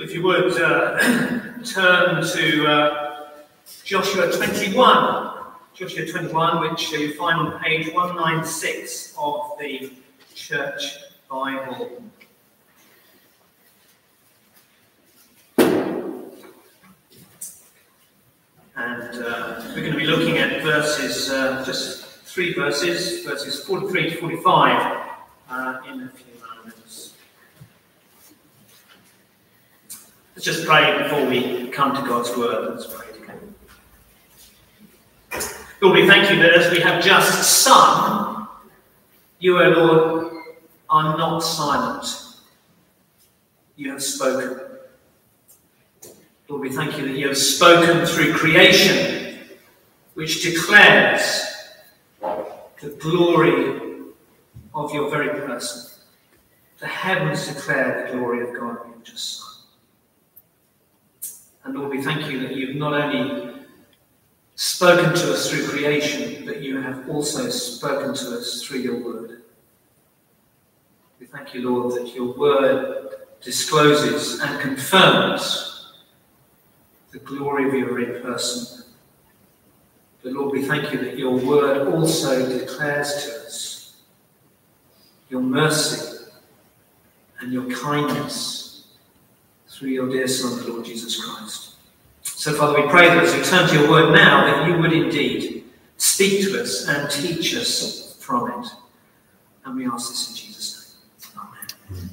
If you would uh, turn to uh, Joshua 21, Joshua 21, which you find on page 196 of the Church Bible. And uh, we're going to be looking at verses, uh, just three verses, verses 43 to 45, uh, in a few Let's just pray before we come to God's word. Let's pray together. Lord, we thank you that as we have just sung, you, O Lord, are not silent. You have spoken. Lord, we thank you that you have spoken through creation, which declares the glory of your very person. The heavens declare the glory of God in just. And Lord, we thank you that you've not only spoken to us through creation, but you have also spoken to us through your word. We thank you, Lord, that your word discloses and confirms the glory of your very person. But Lord, we thank you that your word also declares to us your mercy and your kindness through your dear Son, the Lord Jesus Christ. So, Father, we pray that as we turn to your word now, that you would indeed speak to us and teach us from it. And we ask this in Jesus' name. Amen.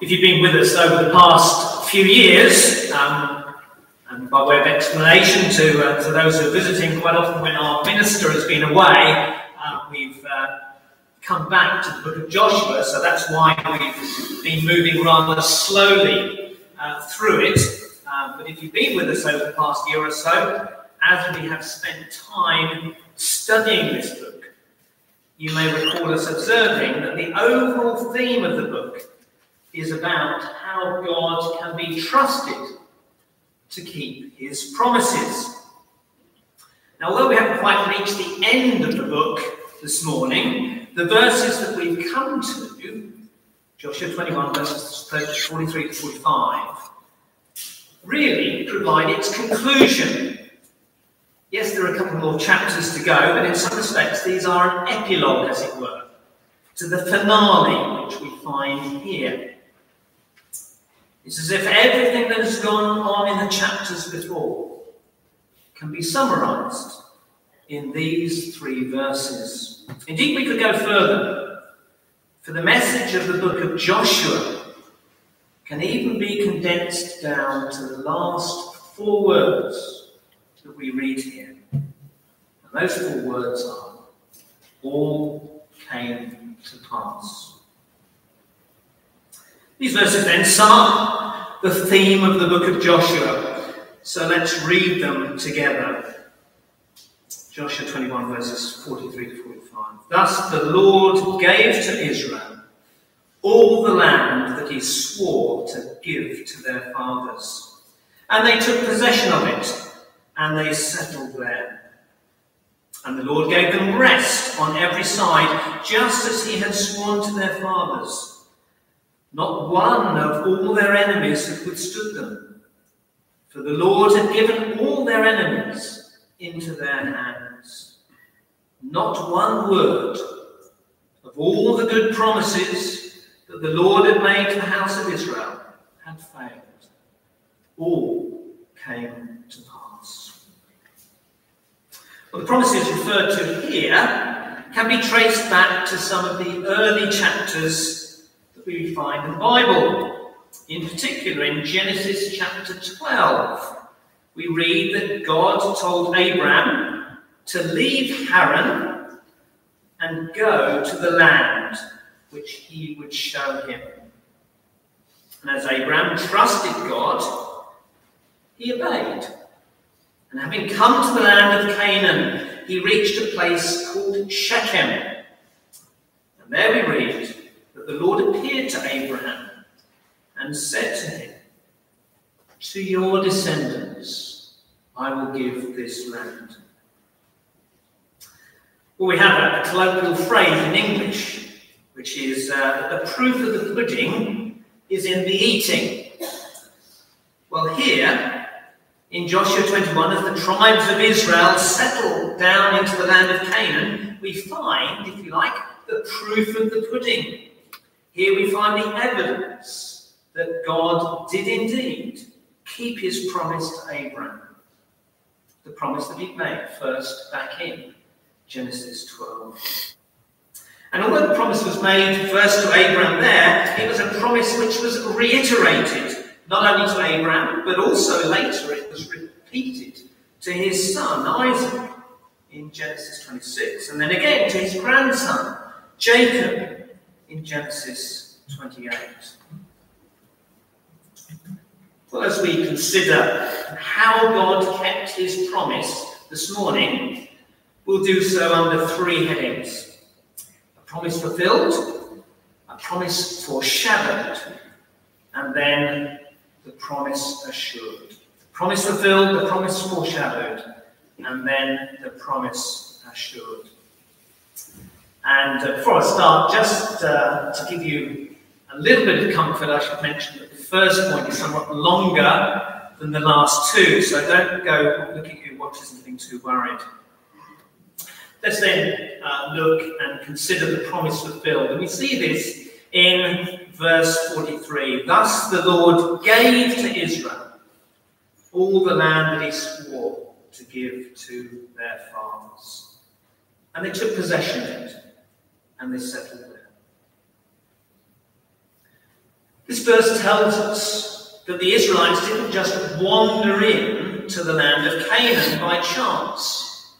If you've been with us over the past few years, um, and by way of explanation to, uh, to those who are visiting, quite often when our minister has been away, uh, we've uh, come back to the book of Joshua, so that's why we've been moving rather slowly uh, through it. Uh, but if you've been with us over the past year or so, as we have spent time studying this book, you may recall us observing that the overall theme of the book is about how God can be trusted to keep his promises. Now, although we haven't quite reached the end of the book this morning, the verses that we've come to, Joshua 21, verses 43 to 45, really provide its conclusion. Yes, there are a couple more chapters to go, but in some respects, these are an epilogue, as it were, to the finale which we find here. It's as if everything that has gone on in the chapters before can be summarized in these three verses. Indeed, we could go further. For the message of the book of Joshua can even be condensed down to the last four words that we read here. And those four words are all came to pass. These verses then sum up the theme of the book of Joshua. So let's read them together. Joshua 21, verses 43 to 45. Thus the Lord gave to Israel all the land that he swore to give to their fathers. And they took possession of it, and they settled there. And the Lord gave them rest on every side, just as he had sworn to their fathers. Not one of all their enemies had withstood them. For the Lord had given all their enemies into their hands. Not one word of all the good promises that the Lord had made to the house of Israel had failed. All came to pass. Well, the promises referred to here can be traced back to some of the early chapters that we find in the Bible. In particular, in Genesis chapter 12, we read that God told Abraham to leave Haran and go to the land which he would show him. And as Abraham trusted God, he obeyed. And having come to the land of Canaan, he reached a place called Shechem. And there we read that the Lord appeared to Abraham and said to him, To your descendants I will give this land. Well, we have a, colloquial phrase in English which is uh, the proof of the pudding is in the eating. Well, here in Joshua 21, as the tribes of Israel settle down into the land of Canaan, we find, if you like, the proof of the pudding. Here we find the evidence that God did indeed keep his promise to Abraham. The promise that he'd made first back in Genesis 12. And although the promise was made first to Abraham there, it was a promise which was reiterated not only to Abraham, but also later it was repeated to his son Isaac in Genesis 26, and then again to his grandson Jacob in Genesis 28. Well, as we consider how God kept his promise this morning, we'll do so under three headings a promise fulfilled, a promise foreshadowed, and then the promise assured. The promise fulfilled, the promise foreshadowed, and then the promise assured. And uh, before I start, just uh, to give you a little bit of comfort, I should mention that first point is somewhat longer than the last two, so don't go looking at your watches and being too worried. Let's then uh, look and consider the promise fulfilled. And we see this in verse 43. Thus the Lord gave to Israel all the land that he swore to give to their fathers. And they took possession of it and they settled there. This verse tells us that the Israelites didn't just wander in to the land of Canaan by chance.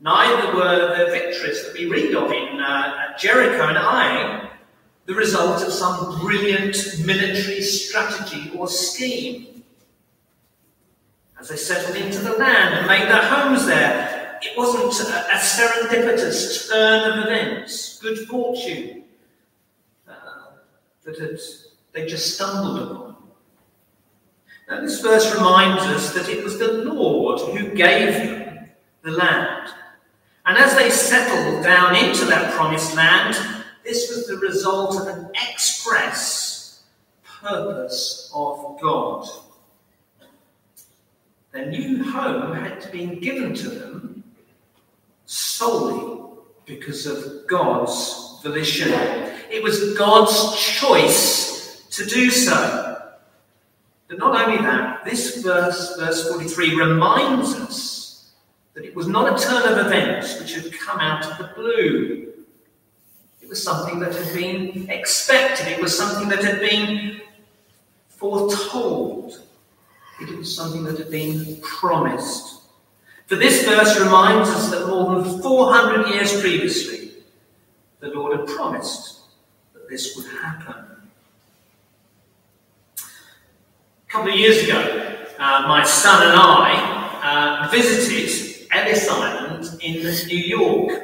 Neither were the victories that we read of in uh, Jericho and Ai the result of some brilliant military strategy or scheme. As they settled into the land and made their homes there, it wasn't a, a serendipitous turn of events, good fortune, that had, they just stumbled upon. Now, this verse reminds us that it was the Lord who gave them the land. And as they settled down into that promised land, this was the result of an express purpose of God. Their new home had been given to them solely because of God's volition. It was God's choice to do so. But not only that, this verse, verse 43, reminds us that it was not a turn of events which had come out of the blue. It was something that had been expected, it was something that had been foretold, it was something that had been promised. For this verse reminds us that more than 400 years previously, the Lord had promised this would happen. A couple of years ago, uh, my son and I uh, visited Ellis Island in New York.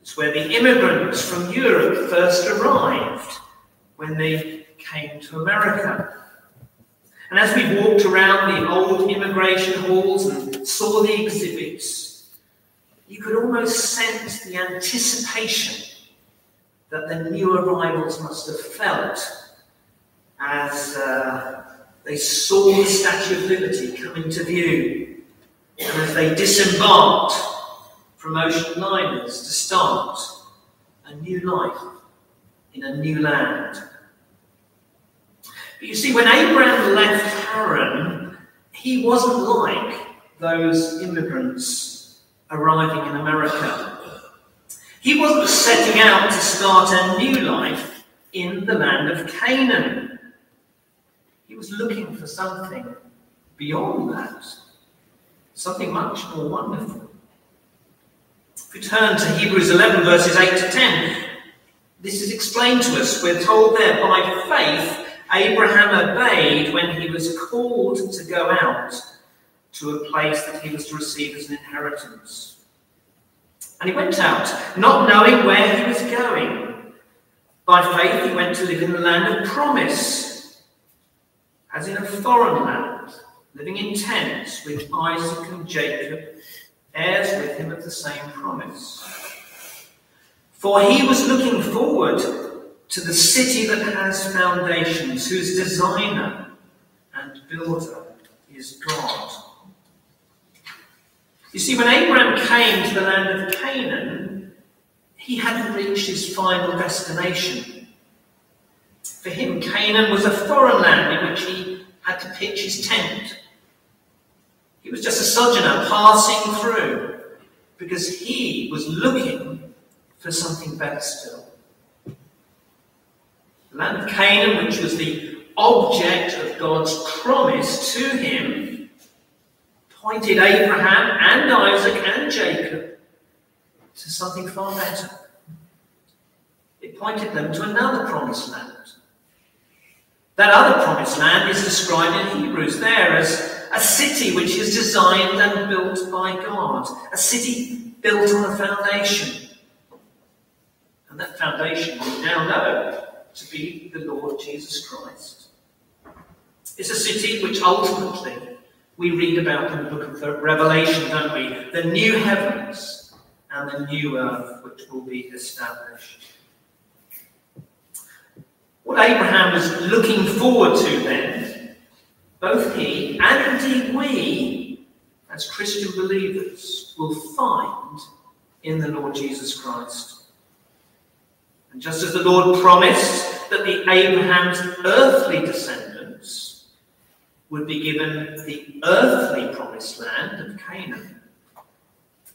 It's where the immigrants from Europe first arrived when they came to America. And as we walked around the old immigration halls and saw the exhibits, you could almost sense the anticipation that the new arrivals must have felt as uh, they saw the Statue of Liberty come into view and as they disembarked from ocean liners to start a new life in a new land. But you see, when Abraham left Haran, he wasn't like those immigrants arriving in America. He wasn't setting out to start a new life in the land of Canaan. He was looking for something beyond that something much more wonderful. If we turn to Hebrews 11, verses 8 to 10, this is explained to us. We're told there, by faith, Abraham obeyed when he was called to go out to a place that he was to receive as an inheritance. And he went out, not knowing where he was going. By faith, he went to live in the land of promise, as in a foreign land living in tents with Isaac and Jacob, heirs with him of the same promise. For he was looking forward to the city that has foundations, whose designer and builder is God. You see, when Abraham came to the land of Canaan, he hadn't reached his final destination. For him, Canaan was a foreign land in which he had to pitch his tent. He was just a sojourner passing through because he was looking for something better still. The land of Canaan, which was the object of God's promise to him, pointed Abraham and Isaac and Jacob to something far better. It pointed them to another promised land. That other promised land is described in Hebrews there as a city which is designed and built by God, a city built on a foundation. And that foundation we now know to be the Lord Jesus Christ. It's a city which ultimately we read about in the book of Revelation, don't we? The new heavens and the new earth which will be established. What Abraham was looking forward to then, both he and indeed we, as Christian believers, will find in the Lord Jesus Christ. And just as the Lord promised that the Abraham's earthly descendants would be given the earthly promised land of Canaan,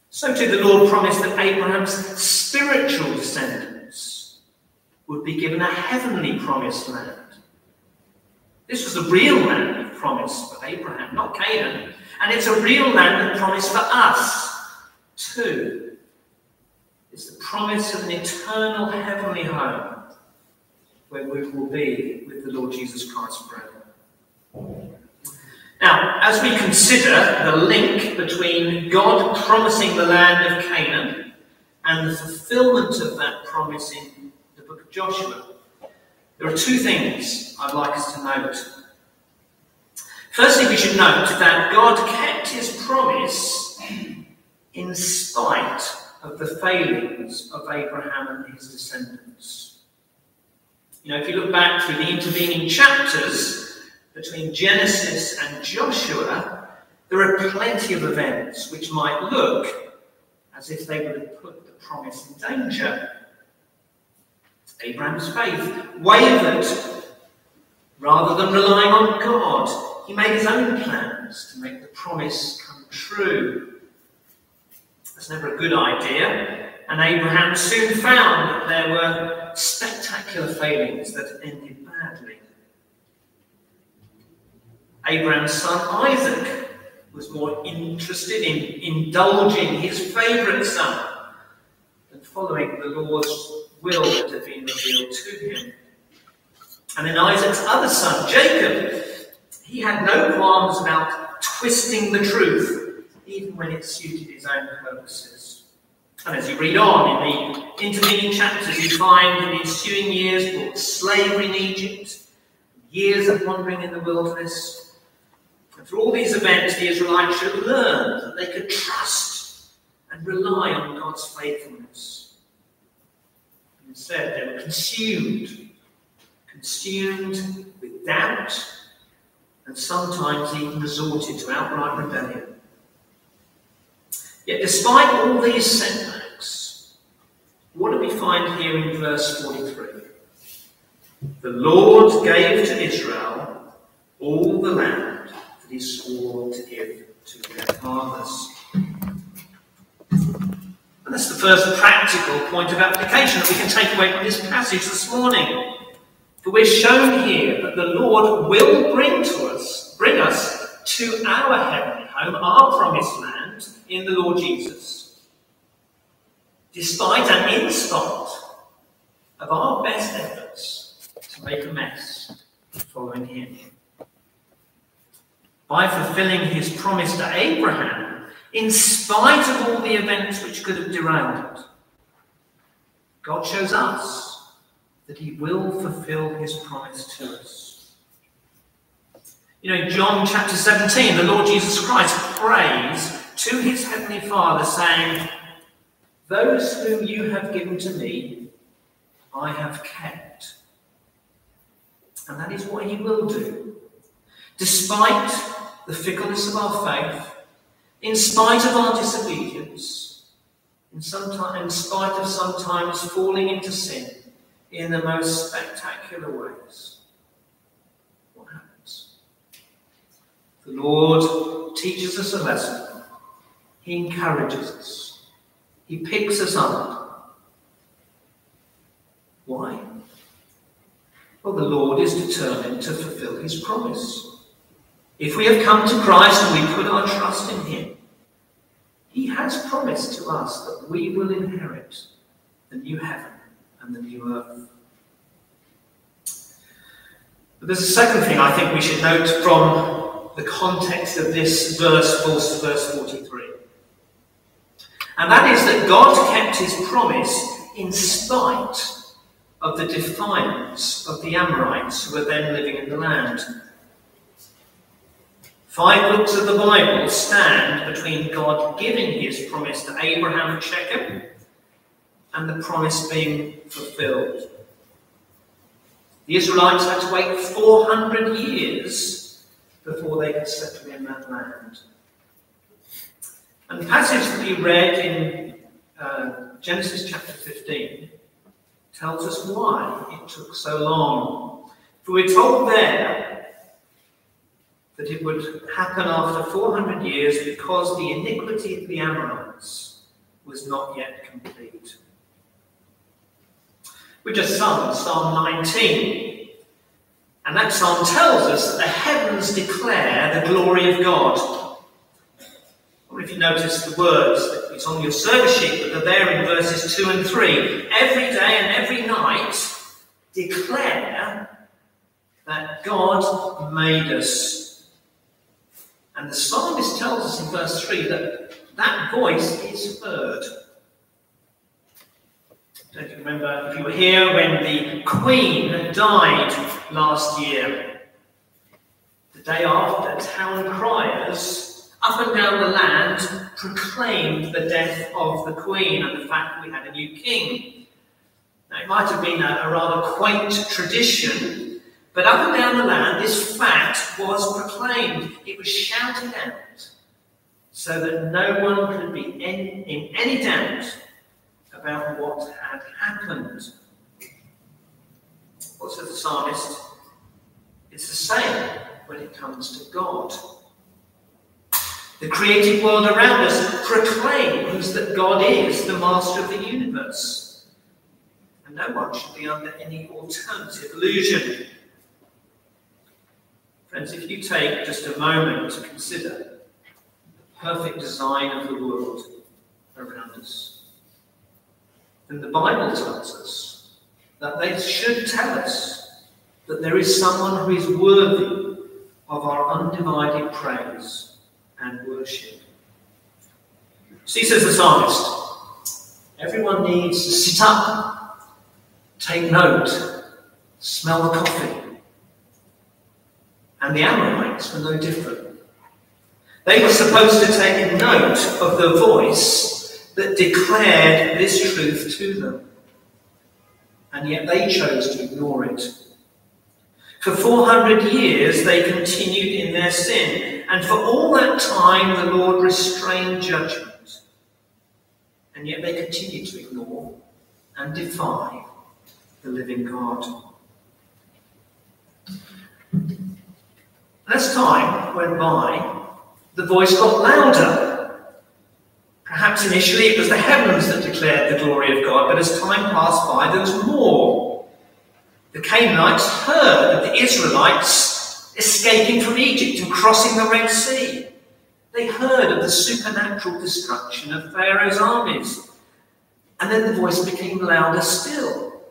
so too the Lord promised that Abraham's spiritual descendants would be given a heavenly promised land. This was the real land of promise for Abraham, not Canaan. And it's a real land of promise for us, too. It's the promise of an eternal heavenly home where we will be with the Lord Jesus Christ forever. Now, as we consider the link between God promising the land of Canaan and the fulfillment of that promise in the book of Joshua, there are two things I'd like us to note. Firstly, we should note that God kept his promise in spite of the failings of Abraham and his descendants. You know, if you look back through the intervening chapters between Genesis and Joshua, there are plenty of events which might look as if they would have put the promise in danger. Abraham's faith wavered rather than relying on God. He made his own plans to make the promise come true. That's never a good idea. And Abraham soon found that there were spectacular failings that ended Abraham's son Isaac was more interested in indulging his favourite son than following the Lord's will that had been revealed to him. And then Isaac's other son, Jacob, he had no qualms about twisting the truth even when it suited his own purposes. And as you read on in the intervening chapters, you find in the ensuing years brought slavery in Egypt, years of wandering in the wilderness. Through all these events, the Israelites should learn that they could trust and rely on God's faithfulness. Instead, they were consumed, consumed with doubt, and sometimes even resorted to outright rebellion. Yet, despite all these setbacks, what do we find here in verse 43? The Lord gave to Israel all the land he swore to give to their fathers. And that's the first practical point of application that we can take away from this passage this morning. For we're shown here that the Lord will bring to us, bring us to our heavenly home, our promised land in the Lord Jesus, despite and in spite of our best efforts to make a mess following him. By fulfilling his promise to Abraham, in spite of all the events which could have derailed it, God shows us that he will fulfill his promise to us. You know, John chapter 17, the Lord Jesus Christ prays to his heavenly Father, saying, Those whom you have given to me, I have kept. And that is what he will do. Despite the fickleness of our faith, in spite of our disobedience, in, in spite of sometimes falling into sin in the most spectacular ways, what happens? The Lord teaches us a lesson. He encourages us. He picks us up. Why? Well, the Lord is determined to fulfill his promise. If we have come to Christ and we put our trust in Him, He has promised to us that we will inherit the new heaven and the new earth. But there's a second thing I think we should note from the context of this verse, verse 43. And that is that God kept his promise in spite of the defiance of the Amorites who were then living in the land. Five books of the Bible stand between God giving his promise to Abraham at Shechem and the promise being fulfilled. The Israelites had to wait 400 years before they could settle in that land. And the passage that we read in uh, Genesis chapter 15 tells us why it took so long. For we're told there that it would happen after 400 years because the iniquity of the Amorites was not yet complete. We just sung Psalm 19, and that psalm tells us that the heavens declare the glory of God. Wonder if you notice the words, it's on your service sheet, but they're there in verses 2 and 3. Every day and every night declare that God made us and the psalmist tells us in verse 3 that that voice is heard. Don't you remember if you were here when the Queen died last year? The day after, town criers up and down the land proclaimed the death of the Queen and the fact that we had a new king. Now, it might have been a, a rather quaint tradition but up and down the land, this fact was proclaimed. It was shouted out so that no one could be in, in any doubt about what had happened. What says the psalmist? It's the same when it comes to God. The created world around us proclaims that God is the master of the universe. And no one should be under any alternative illusion. Friends, if you take just a moment to consider the perfect design of the world around us, then the Bible tells us that they should tell us that there is someone who is worthy of our undivided praise and worship. See, says the psalmist, everyone needs to sit up, take note, smell the coffee, and the Amorites were no different. They were supposed to take note of the voice that declared this truth to them. And yet they chose to ignore it. For 400 years they continued in their sin, and for all that time the Lord restrained judgment. And yet they continued to ignore and defy the living God. As time went by, the voice got louder. Perhaps initially it was the heavens that declared the glory of God, but as time passed by, there was more. The Canaanites heard of the Israelites escaping from Egypt and crossing the Red Sea. They heard of the supernatural destruction of Pharaoh's armies. And then the voice became louder still.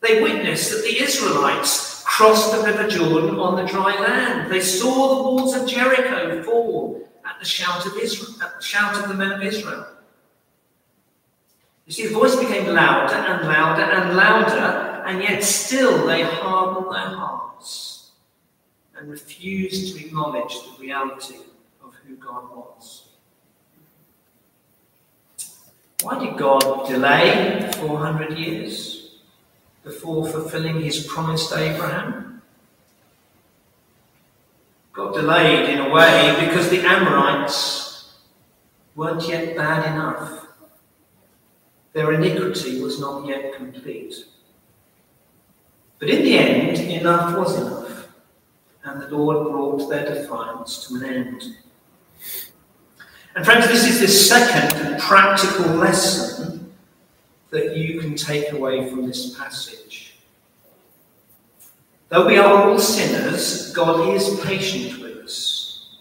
They witnessed that the Israelites crossed the river Jordan on the dry land. They saw the walls of Jericho fall at the shout of Israel, at the shout of the men of Israel. You see, the voice became louder and louder and louder, and yet still they hardened their hearts and refused to acknowledge the reality of who God was. Why did God delay 400 years before fulfilling his promise to Abraham? God delayed in a way because the Amorites weren't yet bad enough. Their iniquity was not yet complete. But in the end, enough was enough, and the Lord brought their defiance to an end. And friends, this is the second practical lesson that you can take away from this passage. Though we are all sinners, God is patient with us.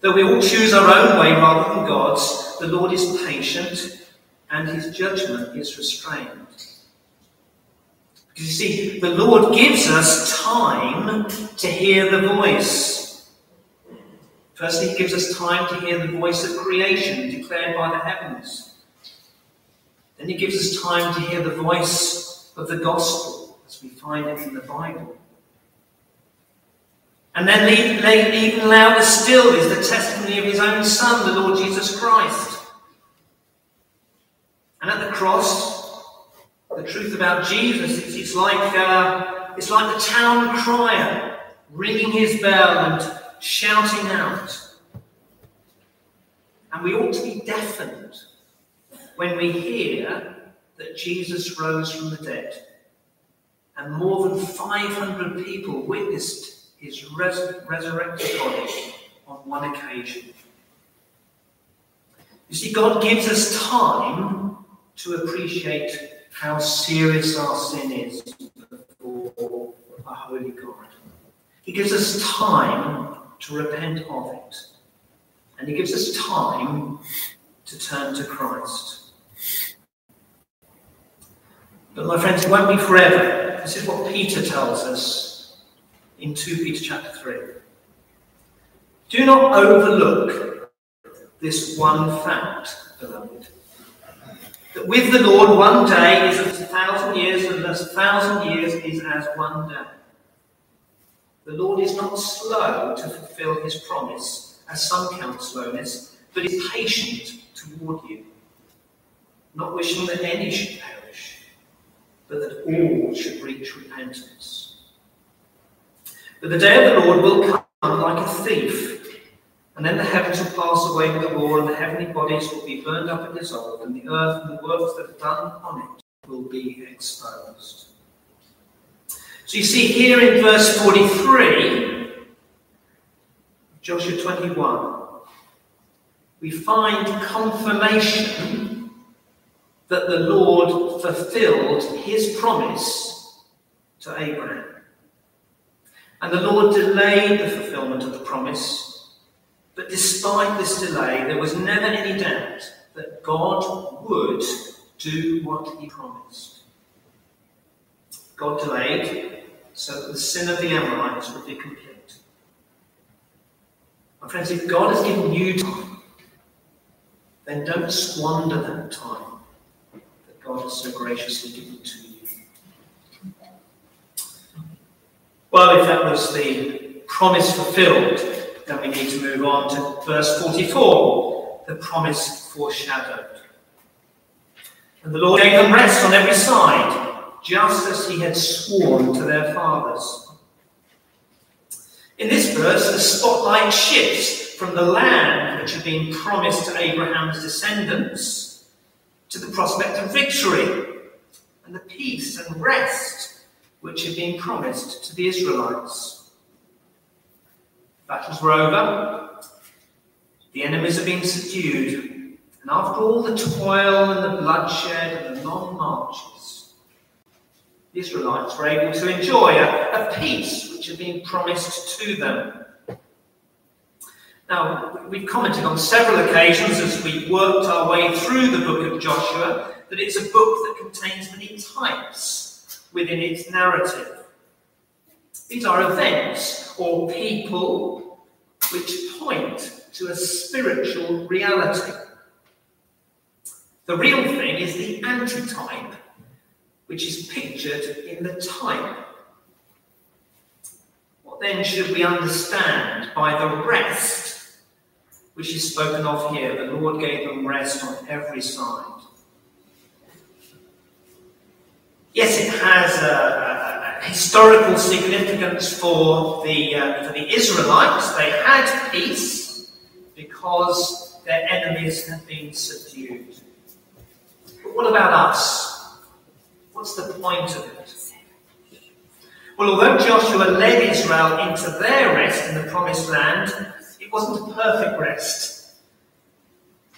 Though we all choose our own way rather than God's, the Lord is patient and his judgment is restrained. Because you see, the Lord gives us time to hear the voice Firstly, he gives us time to hear the voice of creation declared by the heavens. Then he gives us time to hear the voice of the gospel as we find it in the Bible. And then even louder still is the testimony of his own Son, the Lord Jesus Christ. And at the cross, the truth about Jesus, it's, it's like, uh, it's like the town crier ringing his bell and shouting out. And we ought to be deafened when we hear that Jesus rose from the dead. And more than 500 people witnessed his res- resurrected body on one occasion. You see, God gives us time to appreciate how serious our sin is before a holy God. He gives us time to repent of it. And he gives us time to turn to Christ. But my friends, it won't be forever. This is what Peter tells us in 2 Peter chapter 3. Do not overlook this one fact, beloved. That with the Lord, one day is as a thousand years, and as a thousand years is as one day. The Lord is not slow to fulfill his promise, as some count slowness, but is patient toward you, not wishing that any should perish, but that all should reach repentance. But the day of the Lord will come like a thief, and then the heavens will pass away with a roar, and the heavenly bodies will be burned up and dissolved, and the earth and the works that are done on it will be exposed. So you see here in verse 43, Joshua 21, we find confirmation that the Lord fulfilled his promise to Abraham. And the Lord delayed the fulfillment of the promise, but despite this delay, there was never any doubt that God would do what he promised. God delayed so that the sin of the Amorites would be complete. My friends, if God has given you time, then don't squander that time God has so graciously given to you. Well, if that was the promise fulfilled, then we need to move on to verse 44, the promise foreshadowed. And the Lord gave them rest on every side just as he had sworn to their fathers. In this verse, the spotlight shifts from the land which had been promised to Abraham's descendants to the prospect of victory and the peace and rest which had been promised to the Israelites. Battles were over, the enemies had been subdued, and after all the toil and the bloodshed and the long marches, the Israelites were able to enjoy a, a peace which had been promised to them. Now, we've commented on several occasions as we worked our way through the book of Joshua that it's a book that contains many types within its narrative. These are events or people which point to a spiritual reality. The real thing is the antitype which is pictured in the type. What then should we understand by the rest which is spoken of here? The Lord gave them rest on every side. Yes, it has a, a historical significance for the, uh, for the Israelites. They had peace because their enemies had been subdued. But what about us? What's the point of it? Well, although Joshua led Israel into their rest in the promised land, it wasn't a perfect rest.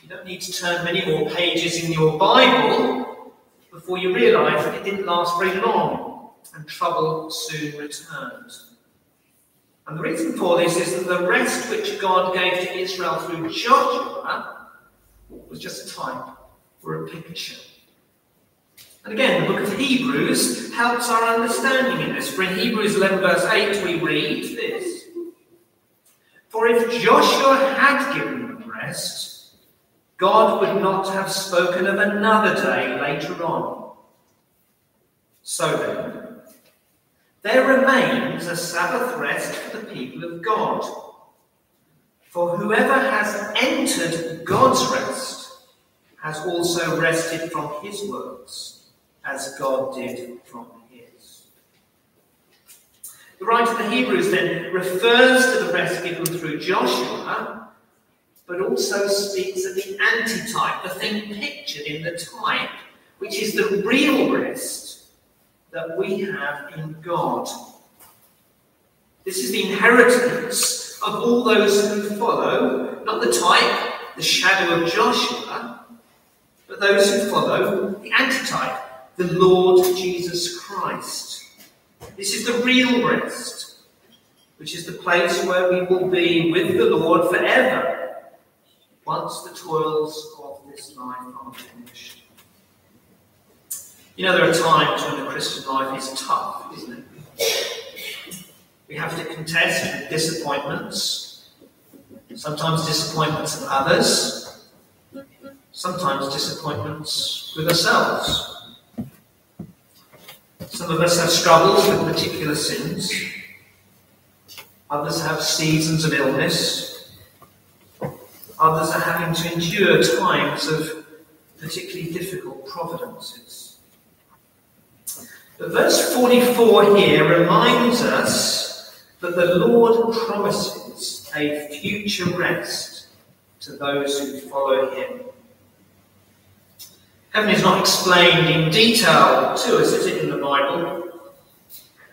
You don't need to turn many more pages in your Bible before you realise that it didn't last very long and trouble soon returned. And the reason for this is that the rest which God gave to Israel through Joshua was just a type or a picture. And again, the book of Hebrews helps our understanding in this. For in Hebrews 11, verse 8, we read this For if Joshua had given them rest, God would not have spoken of another day later on. So then, there remains a Sabbath rest for the people of God. For whoever has entered God's rest has also rested from his works as God did from his. The writer of the Hebrews then refers to the rest given through Joshua, but also speaks of the antitype, the thing pictured in the type, which is the real rest that we have in God. This is the inheritance of all those who follow, not the type, the shadow of Joshua, but those who follow the antitype, the Lord Jesus Christ. This is the real rest, which is the place where we will be with the Lord forever once the toils of this life are finished. You know, there are times when the Christian life is tough, isn't it? We have to contest with disappointments, sometimes disappointments of others, sometimes disappointments with ourselves. Some of us have struggles with particular sins. Others have seasons of illness. Others are having to endure times of particularly difficult providences. But verse 44 here reminds us that the Lord promises a future rest to those who follow him. Heaven is not explained in detail to us, is it, in the Bible?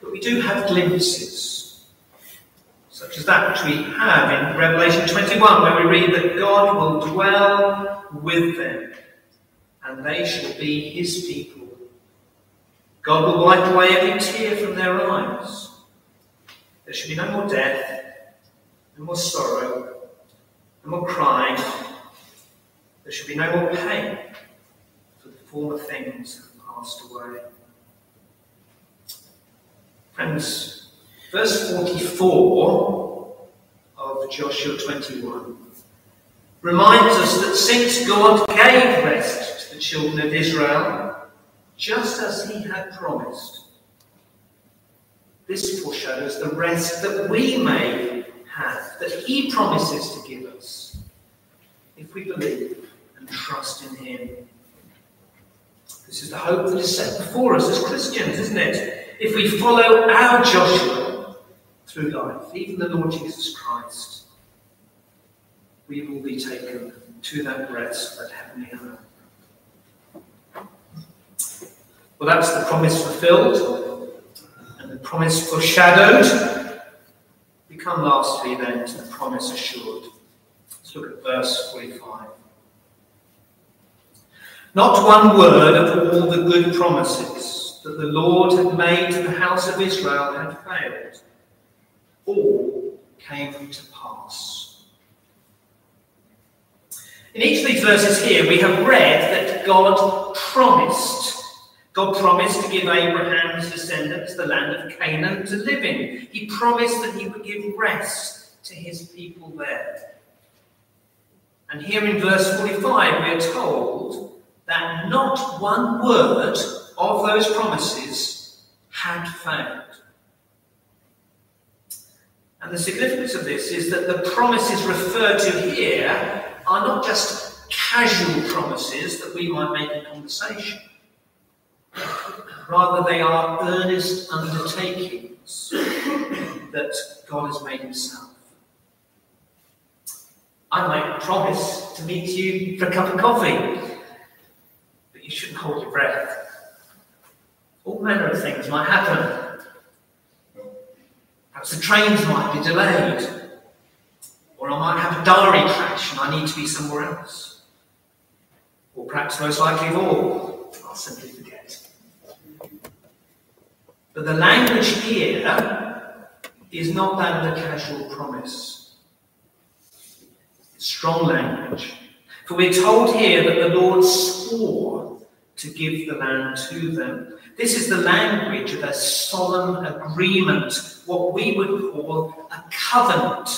But we do have glimpses, such as that which we have in Revelation 21, where we read that God will dwell with them, and they shall be his people. God will wipe away every tear from their eyes. There shall be no more death, no more sorrow, no more crying. There shall be no more pain former things have passed away. Friends, verse 44 of Joshua 21 reminds us that since God gave rest to the children of Israel, just as he had promised, this foreshadows the rest that we may have, that he promises to give us if we believe and trust in him. This is the hope that is set before us as Christians, isn't it? If we follow our Joshua through life, even the Lord Jesus Christ, we will be taken to that rest, that heavenly home. Well, that's the promise fulfilled and the promise foreshadowed. We come lastly then to the promise assured. Let's look at verse 45. Not one word of all the good promises that the Lord had made to the house of Israel had failed. All came to pass. In each of these verses here, we have read that God promised. God promised to give Abraham's descendants the land of Canaan to live in. He promised that he would give rest to his people there. And here in verse 45, we are told that not one word of those promises had failed. And the significance of this is that the promises referred to here are not just casual promises that we might make in conversation. Rather, they are earnest undertakings that God has made himself. I might promise to meet you for a cup of coffee, you shouldn't hold your breath. All manner of things might happen. Perhaps the trains might be delayed, or I might have a diary crash and I need to be somewhere else. Or perhaps most likely of all, I'll simply forget. But the language here is not that of a casual promise. It's strong language. For we're told here that the Lord swore to give the land to them. This is the language of a solemn agreement, what we would call a covenant.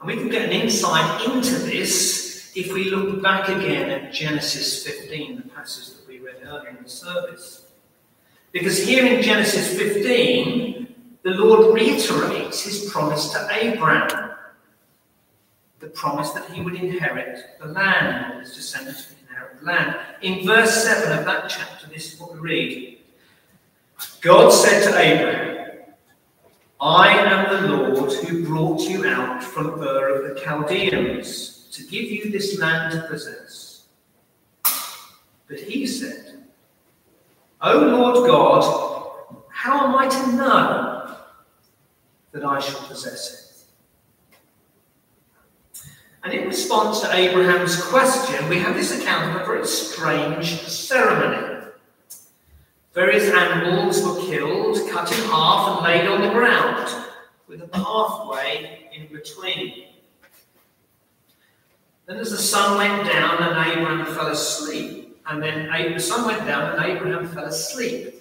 And we can get an insight into this if we look back again at Genesis 15, the passage that we read earlier in the service. Because here in Genesis 15, the Lord reiterates his promise to Abraham the promise that he would inherit the land, his descendants land. In verse 7 of that chapter, this is what we read God said to Abraham, I am the Lord who brought you out from Ur of the Chaldeans to give you this land to possess. But he said, O Lord God, how am I to know that I shall possess it? And in response to Abraham's question, we have this account of a very strange ceremony. Various animals were killed, cut in half, and laid on the ground, with a pathway in between. Then, as the sun went down, and Abraham fell asleep, and then the sun went down, and Abraham fell asleep.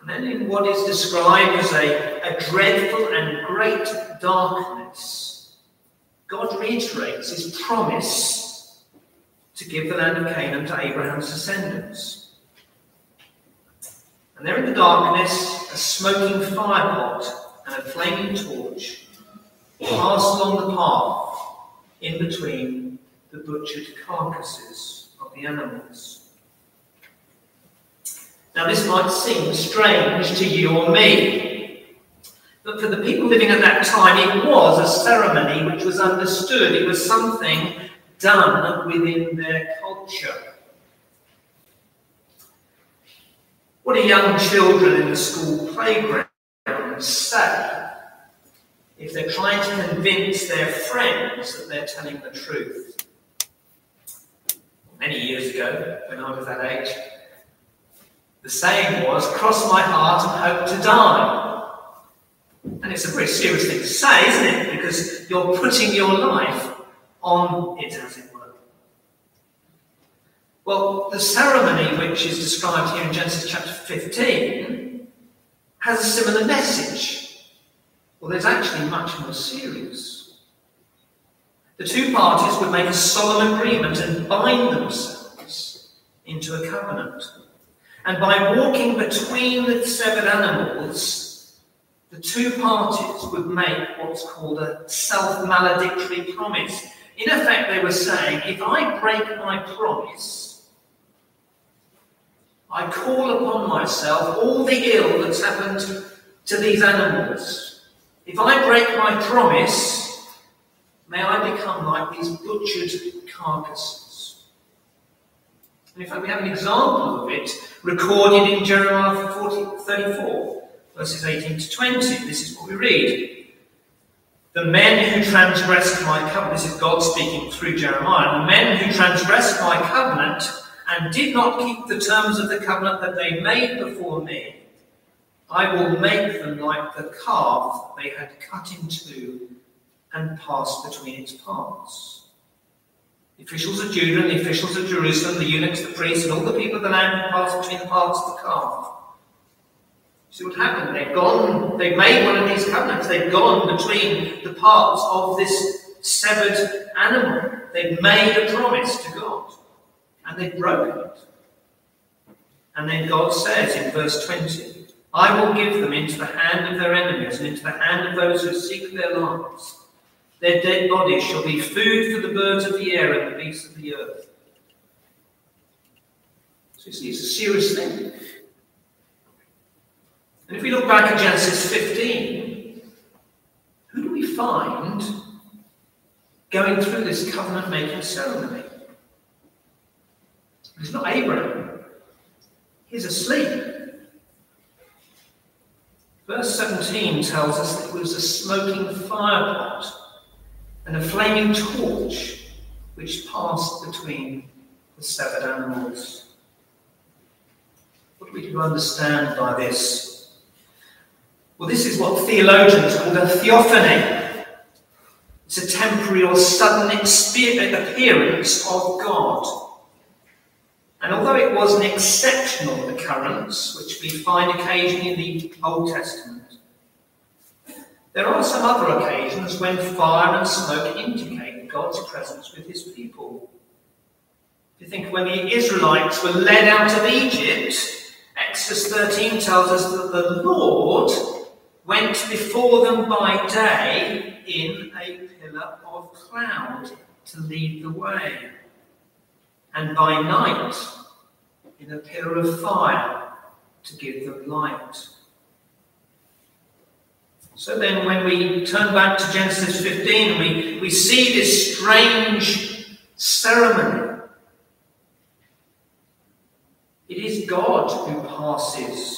And then, in what is described as a, a dreadful and great darkness, God reiterates his promise to give the land of Canaan to Abraham's descendants. And there in the darkness, a smoking firepot and a flaming torch pass along the path in between the butchered carcasses of the animals. Now, this might seem strange to you or me, but for the people living at that time, it was a ceremony which was understood. It was something done within their culture. What do young children in the school playground say if they're trying to convince their friends that they're telling the truth? Many years ago, when I was that age, the saying was, cross my heart and hope to die. And it's a very serious thing to say, isn't it? Because you're putting your life on it, as it were. Well, the ceremony which is described here in Genesis chapter 15 has a similar message. Well, it's actually much more serious. The two parties would make a solemn agreement and bind themselves into a covenant. And by walking between the severed animals, the two parties would make what's called a self maledictory promise. In effect, they were saying, if I break my promise, I call upon myself all the ill that's happened to these animals. If I break my promise, may I become like these butchered carcasses. And in fact, we have an example of it recorded in Jeremiah 40, 34 verses 18 to 20. This is what we read. The men who transgressed my covenant, this is God speaking through Jeremiah, the men who transgressed my covenant and did not keep the terms of the covenant that they made before me, I will make them like the calf they had cut in two and passed between its parts. The officials of Judah and the officials of Jerusalem, the eunuchs, the priests, and all the people of the land who passed between the parts of the calf See what happened? They've gone, they've made one of these covenants. They've gone between the parts of this severed animal. They've made a promise to God. And they've broken it. And then God says in verse 20, I will give them into the hand of their enemies and into the hand of those who seek their lives. Their dead bodies shall be food for the birds of the air and the beasts of the earth. So it's, it's a serious thing. And if we look back at Genesis 15, who do we find going through this covenant making ceremony? It's not Abraham. He's asleep. Verse 17 tells us that it was a smoking firepot and a flaming torch which passed between the severed animals. What are we to understand by this? Well, this is what theologians call a theophany. It's a temporary or sudden uh, appearance of God. And although it was an exceptional occurrence, which we find occasionally in the Old Testament, there are some other occasions when fire and smoke indicate God's presence with his people. If you think when the Israelites were led out of Egypt, Exodus 13 tells us that the Lord went before them by day in a pillar of cloud to lead the way and by night in a pillar of fire to give them light. So then, when we turn back to Genesis 15, we, we see this strange ceremony. It is God who passes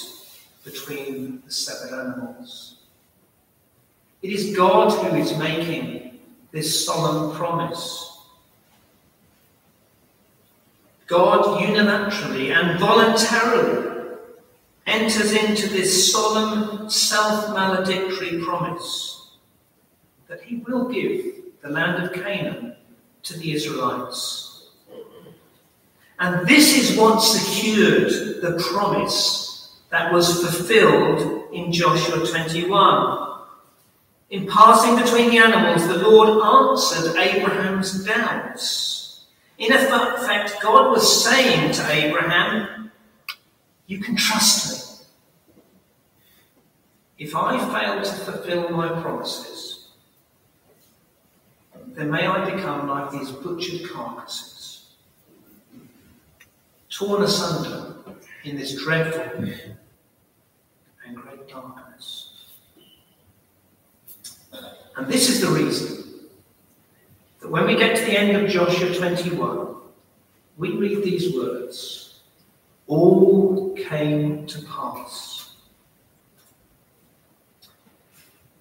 between the severed animals. It is God who is making this solemn promise. God unilaterally and voluntarily enters into this solemn, self maledictory promise that he will give the land of Canaan to the Israelites. And this is what secured the promise that was fulfilled in Joshua 21. In passing between the animals, the Lord answered Abraham's doubts. In effect, God was saying to Abraham, You can trust me. If I fail to fulfill my promises, then may I become like these butchered carcasses, torn asunder in this dreadful darkness. And this is the reason that when we get to the end of Joshua 21, we read these words All came to pass.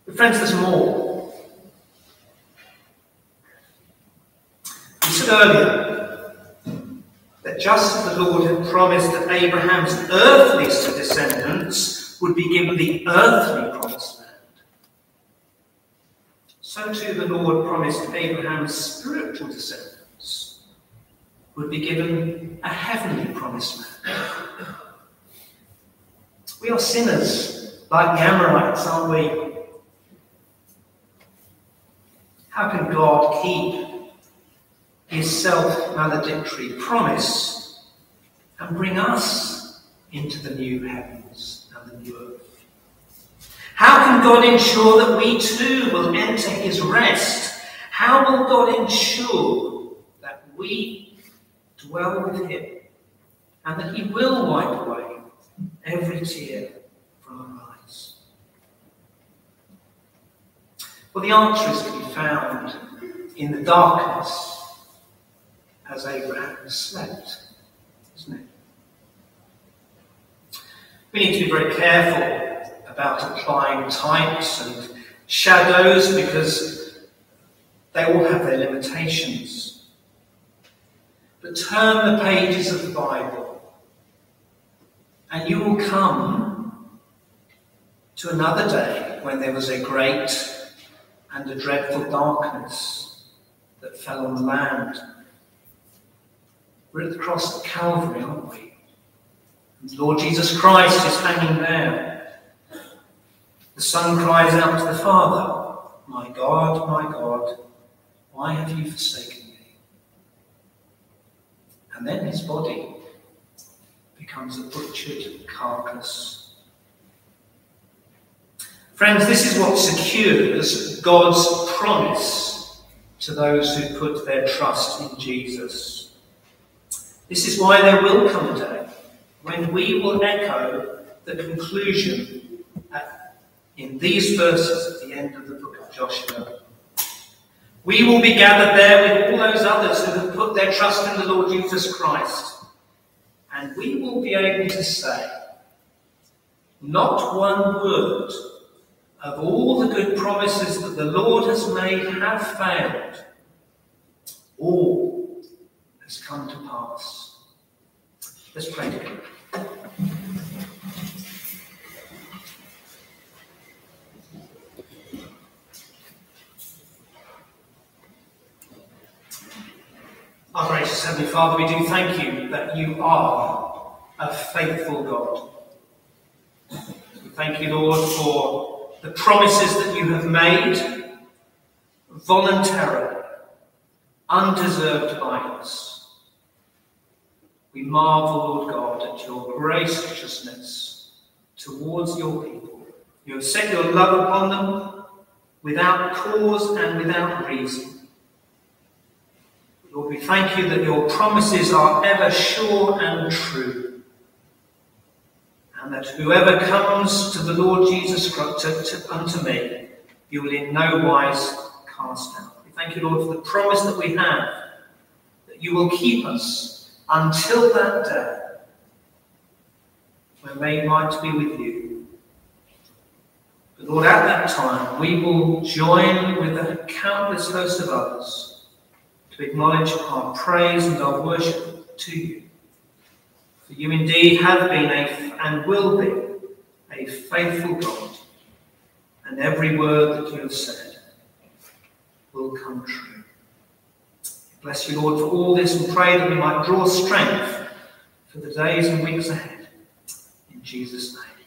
But friends, there's more. We said earlier that just as the Lord had promised that Abraham's earthly descendants would be given the earthly promised land, so too the Lord promised Abraham's spiritual descendants would be given a heavenly promised land. We are sinners like the Amorites, aren't we? How can God keep his self maledictory promise and bring us into the new heavens and? How can God ensure that we too will enter his rest? How will God ensure that we dwell with him and that he will wipe away every tear from our eyes? Well, the answer is to be found in the darkness as Abraham slept, isn't it? We need to be very careful about applying types and shadows because they all have their limitations. But turn the pages of the Bible and you will come to another day when there was a great and a dreadful darkness that fell on the land. We're at the cross of Calvary, aren't we? Lord Jesus Christ is hanging there. The Son cries out to the Father, My God, my God, why have you forsaken me? And then his body becomes a butchered carcass. Friends, this is what secures God's promise to those who put their trust in Jesus. This is why there will come a day when we will echo the conclusion at, in these verses at the end of the book of Joshua. We will be gathered there with all those others who have put their trust in the Lord Jesus Christ. And we will be able to say, not one word of all the good promises that the Lord has made have failed. All has come to pass. Let's pray together. Our gracious Heavenly Father, we do thank you that you are a faithful God. We thank you, Lord, for the promises that you have made voluntarily, undeserved by us. We marvel, Lord God, at your graciousness towards your people. You have set your love upon them without cause and without reason. Lord, we thank you that your promises are ever sure and true. And that whoever comes to the Lord Jesus Christ, to, to, unto me, you will in no wise cast out. We thank you, Lord, for the promise that we have, that you will keep us until that day when we might be with you. But Lord, at that time, we will join with a countless host of others to acknowledge our praise and our worship to you. For you indeed have been a, and will be a faithful God, and every word that you have said will come true. Bless you, Lord, for all this and pray that we might draw strength for the days and weeks ahead. In Jesus' name.